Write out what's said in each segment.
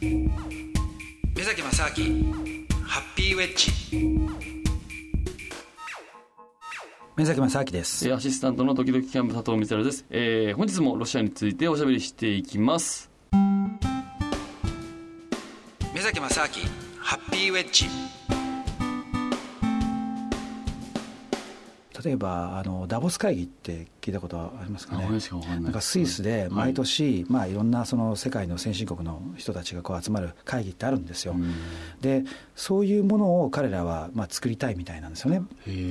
目崎正明ハッピーウェッジ。目崎正明です。えーアシスタントのドキドキキャンプ佐藤光です、えー本日もロシアについておしゃべりしていきます。目崎正明ハッピーウェッジ例えばあのダボス会議って聞いたことはありますかね？なんかスイスで毎年、まあ、いろんなその世界の先進国の人たちがこう集まる会議ってあるんですよ、でそういうものを彼らはまあ作りたいみたいなんですよね。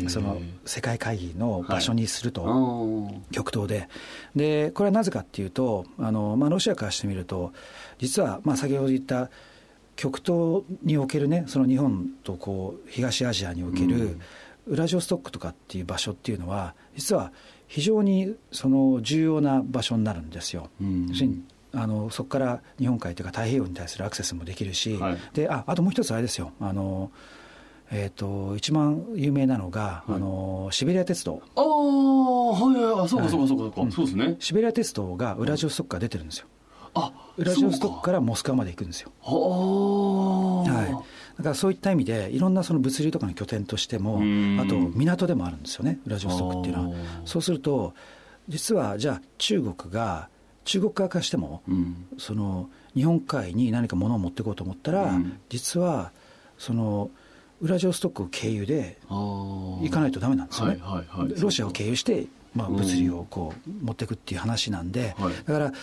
その世界会議の場所にすると、あー。極東で。でこれはなぜかっていうとあの、まあ、ロシアからしてみると実は、まあ、先ほど言った極東におけるねその日本とこう東アジアにおける、ウラジオストックとかっていう場所っていうのは実は非常にその重要な場所になるんですよ。うん。あのそこから日本海というか太平洋に対するアクセスもできるし、はい。でああともう一つあれですよ。あの、えー、と一番有名なのが、あのシベリア鉄道。あーはいはいあそうかそうかそうか。そうか、そうですね。シベリア鉄道がウラジオストックから出てるんですよ。あウラジオストックからモスクワまで行くんですよ。はあはい、だからそういった意味でいろんなその物流とかの拠点としてもうん。あと港でもあるんですよねウラジオストックっていうのは。そうすると実はじゃあ中国が中国側からしてもうん。その日本海に何か物を持っていこうと思ったら、うん。実はそのウラジオストック経由で行かないとダメなんですよね、はいはいはい。でロシアを経由して、まあ、物流をこう持っていくっていう話なんで、はい。だから、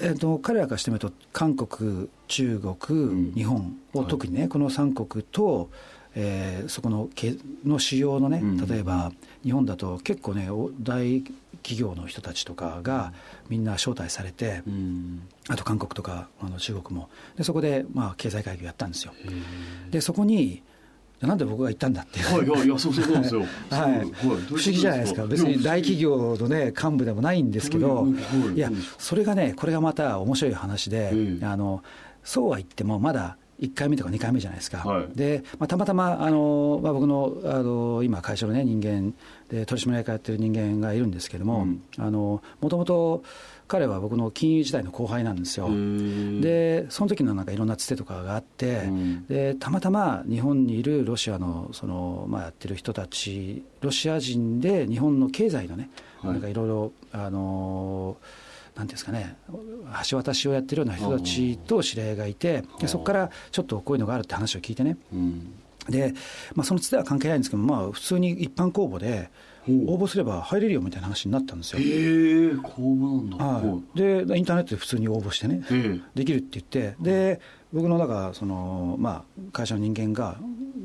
えー、と彼らからしてみると韓国中国、ん。日本を特にね、この3国と、えーそこのけの主要のねうん。例えば日本だと結構ねお大企業の人たちとかがみんな招待されて、うん。あと韓国とかあの中国も。でそこでまあ経済会議をやったんですよ。でそこになんで僕が行ったんだっていう。はいはいいやそうそう そうですよ。はい、不思議じゃないですか、別に大企業の、ね、幹部でもないんですけど、はいや、それがね、これがまた面白い話で、ええ。あのそうは言っても、まだ1回目とか2回目じゃないですか、はい。でまあ、たまたまあの、まあ、僕のあの今、会社の、ね、人間で、取締役やってる人間がいるんですけども、うん。もともと彼は僕の金融時代の後輩なんですよ。でその時のなんかいろんなつてとかがあって、うん。でたまたま日本にいるロシアのその、まあ、やってる人たちロシア人で日本の経済のね、はい。なんかいろいろあのなんですかね橋渡しをやってるような人たちと知り合いがいてでそこからちょっとこういうのがあるって話を聞いてね。うん。で、まあ、そのつては関係ないんですけど、まあ、普通に一般公募で応募すれば入れるよみたいな話になったんですよ。へえ公募なんだ。はい、でインターネットで普通に応募してね、ええ。できるって言って、で僕の中その、まあ、会社の人間が、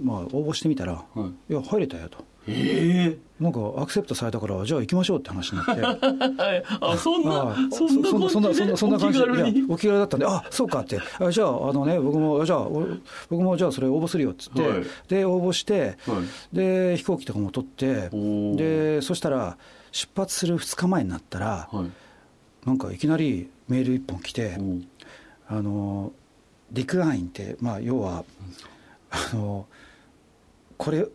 まあ、応募してみたら、、はい。や、入れたよと、ええ。なんかアクセプトされたから、じゃあ行きましょうって話になって。あそんあなあそんな感じでそんなそんなそんな感じでお気軽だったんであそうかってあじゃああのね僕もじゃあお僕もじゃあそれ応募するよっつって、はいで応募して、はいで飛行機とかも取ってでそしたら出発する2日前になったら、はいなんかいきなりメール1本来て、あのディクラインって、まあ、要はあのこれ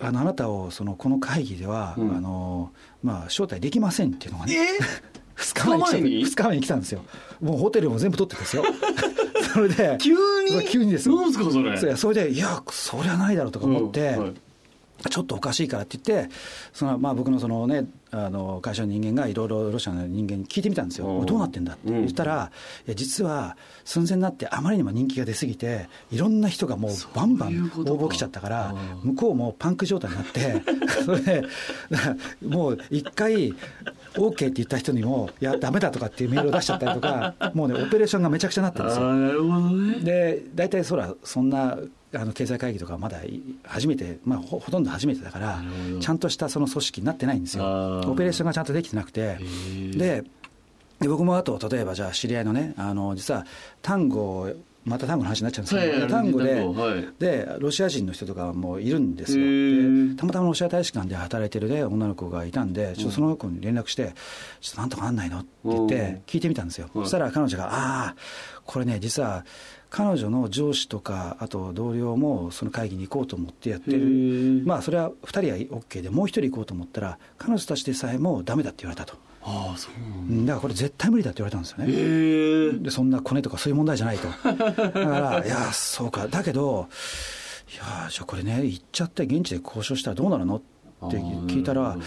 あのあなたをそのこの会議では、うん。あのまあ、招待できませんっていうのがね、え2 日前に来た二日前に？2日前に来たんですよ。もうホテルも全部取っててですよ。それで急に？急にですよ。それ？それでいやそりゃないだろうとか思って、うんはいちょっとおかしいからって言って、そのまあ、僕のその、ね、あの会社の人間がいろいろロシアの人間に聞いてみたんですよ、うんどうなってんだって。言ったら、いや実は寸前になって、あまりにも人気が出すぎて、いろんな人がもうバンバン応募来ちゃったからう、ん。向こうもパンク状態になって、それで、もう一回、OK って言った人にも、いや、だめだとかっていうメールを出しちゃったりとか、もうね、オペレーションがめちゃくちゃになってるんですよ。ね。で大体そらそんなあの経済会議とかまだい初めて、まあ、ほほとんど初めてだからちゃんとしたその組織になってないんですよ。オペレーションがちゃんとできてなくて。ー。でで僕もあと例えばじゃあ知り合いのねあの実は単語また単語の話になっちゃうんですけど、はい単語で単語はい。でロシア人の人とかもいるんですよ。でたまたまロシア大使館で働いてる、ね、女の子がいたんでちょっとその子に連絡してちょっとなんとかなんないの？って言って聞いてみたんですよ、はい。そしたら彼女が「ああこれね実は彼女の上司とかあと同僚もその会議に行こうと思ってやってへるーまあそれは2人は OK でもう1人行こうと思ったら彼女たちでさえもダメだって言われたと。あああそううんだからこれ絶対無理だって言われたんですよね。でそんなコネとかそういう問題じゃないと。だから、いや、そうか、だけど、いや、じゃあこれね、行っちゃって、現地で交渉したらどうなるの？って聞いたら、う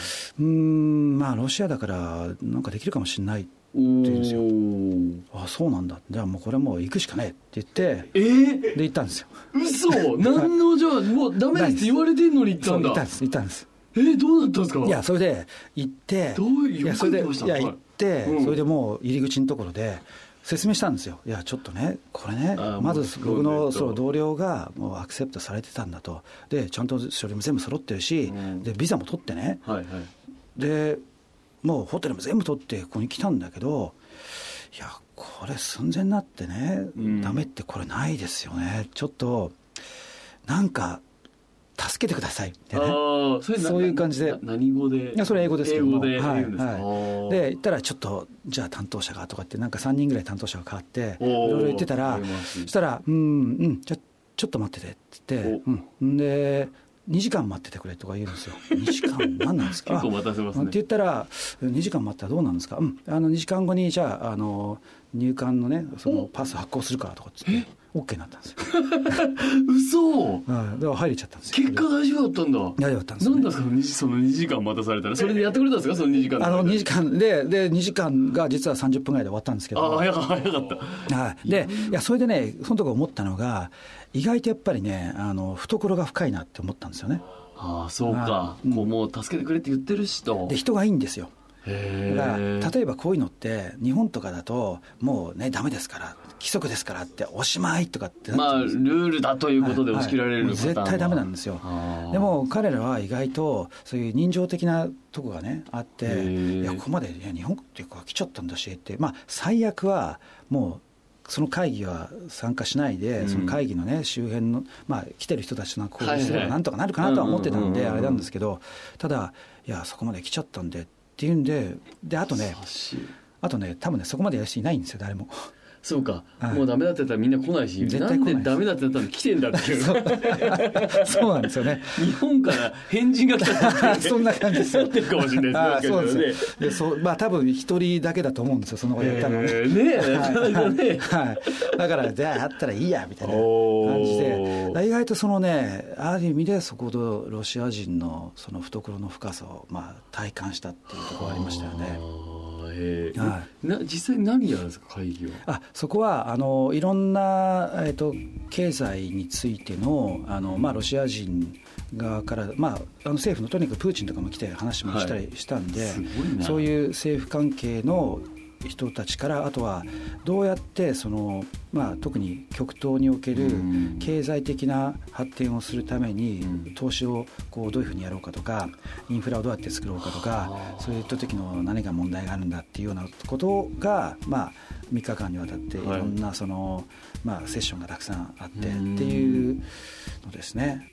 ーん、まあ、ロシアだから、なんかできるかもしれない。おですよ。おあそうなんだ、じゃあもうこれもう行くしかねえって言って、えー、で、行ったんですよ。嘘？何のじゃあもうダメですって言われてんのに行ったんだ。行ったんです、行ったんです。えー、どうなったんですか？いや、それで行って、どういういや、それで、いや、行って、うん。それでもう入り口のところで、説明したんですよ、いや、ちょっとね、これねまず僕のえっとそう同僚がもうアクセプトされてたんだと、で、ちゃんと書類も全部揃ってるし、うん。で、ビザも取ってね、はいはい。で、もうホテルも全部取ってここに来たんだけど、いや、これ寸前になってね、うん。ダメってこれないですよね、ちょっと、なんか、助けてくださいってね。そういう感じで。な何語で？いやそれは英語ですけども。はいはい。で言ったらちょっとじゃあ担当者がとかってなんか3人ぐらい担当者が変わっていろいろ言ってたらそしたら「うんうんじゃあちょっと待ってて」って言って、うん、で2時間待っててくれとか言うんですよ。2時間何なんですか？結構待たせますね。って言ったら2時間待ったらどうなんですか？うん。あの2時間後にじゃああの入管のねそのパス発行するからとかって言って OK になったんですよ、嘘。はい、だから入れちゃったんですよ。結果大丈夫だったんだ。大丈夫だったんですよね。なんだその2時その2時間待たされたら。それでやってくれたんですかその2時間あの2時間でで2時間が実は30分ぐらいで終わったんですけどあ早か早かった。はい、でいやそれでねそのとこ思ったのが意外とやっぱりねあの懐が深いなって思ったんですよね。ああそうか。は、い。うもう助けてくれって言ってるしと。で人がいいんですよ。へだからえ例えばこういうのって日本とかだともうねダメですから規則ですからっておしまいとかってまあルールだということで押し切られる絶対ダメなんですよ。でも彼らは意外とそういう人情的なとこがねあっていやここまでいや日本っていうか来ちゃったんだしってまあ最悪はもうその会議は参加しないで、うん。その会議のね周辺の、まあ、来てる人たちの交流すればなんとかなるかなとは思ってたんであれなんですけどただいやそこまで来ちゃったんでっていうんでであとねあとね多分ねそこまでやる人いないんですよ誰も。そうか、はい。もうダメだって言ったらみんな来ないし絶対なんでダメだってなったのに来てんだっていう。そうなんですよね。日本から返事が来たって そんな感じですよ。なってるかもしれないあですね。そうです。よでそうまあ多分一人だけだと思うんですよそのことやったのはね。えーねえはい、だからじゃああったらいいやみたいな感じで。意外とそのねある意味でそこでロシア人のその懐の深さをまあ体感したっていうところがありましたよね。あー。えーはな実際何やるんですか会議は？あそこはあのいろんな、えっと経済についてのあの、まあ、ロシア人側から、まあ、あの政府のとにかくプーチンとかも来て話もしたりしたんで、すごいな。そういう政府関係の人たちからあとはどうやってその、まあ、特に極東におけるうん。経済的な発展をするためにうん。投資をこうどういうふうにやろうかとかインフラをどうやって作ろうかとかはあ。そういった時の何が問題があるんだっていうようなことが、まあ、3日間にわたっていはい。ろんなその、まあ、セッションがたくさんあってっうん。ていうのですね。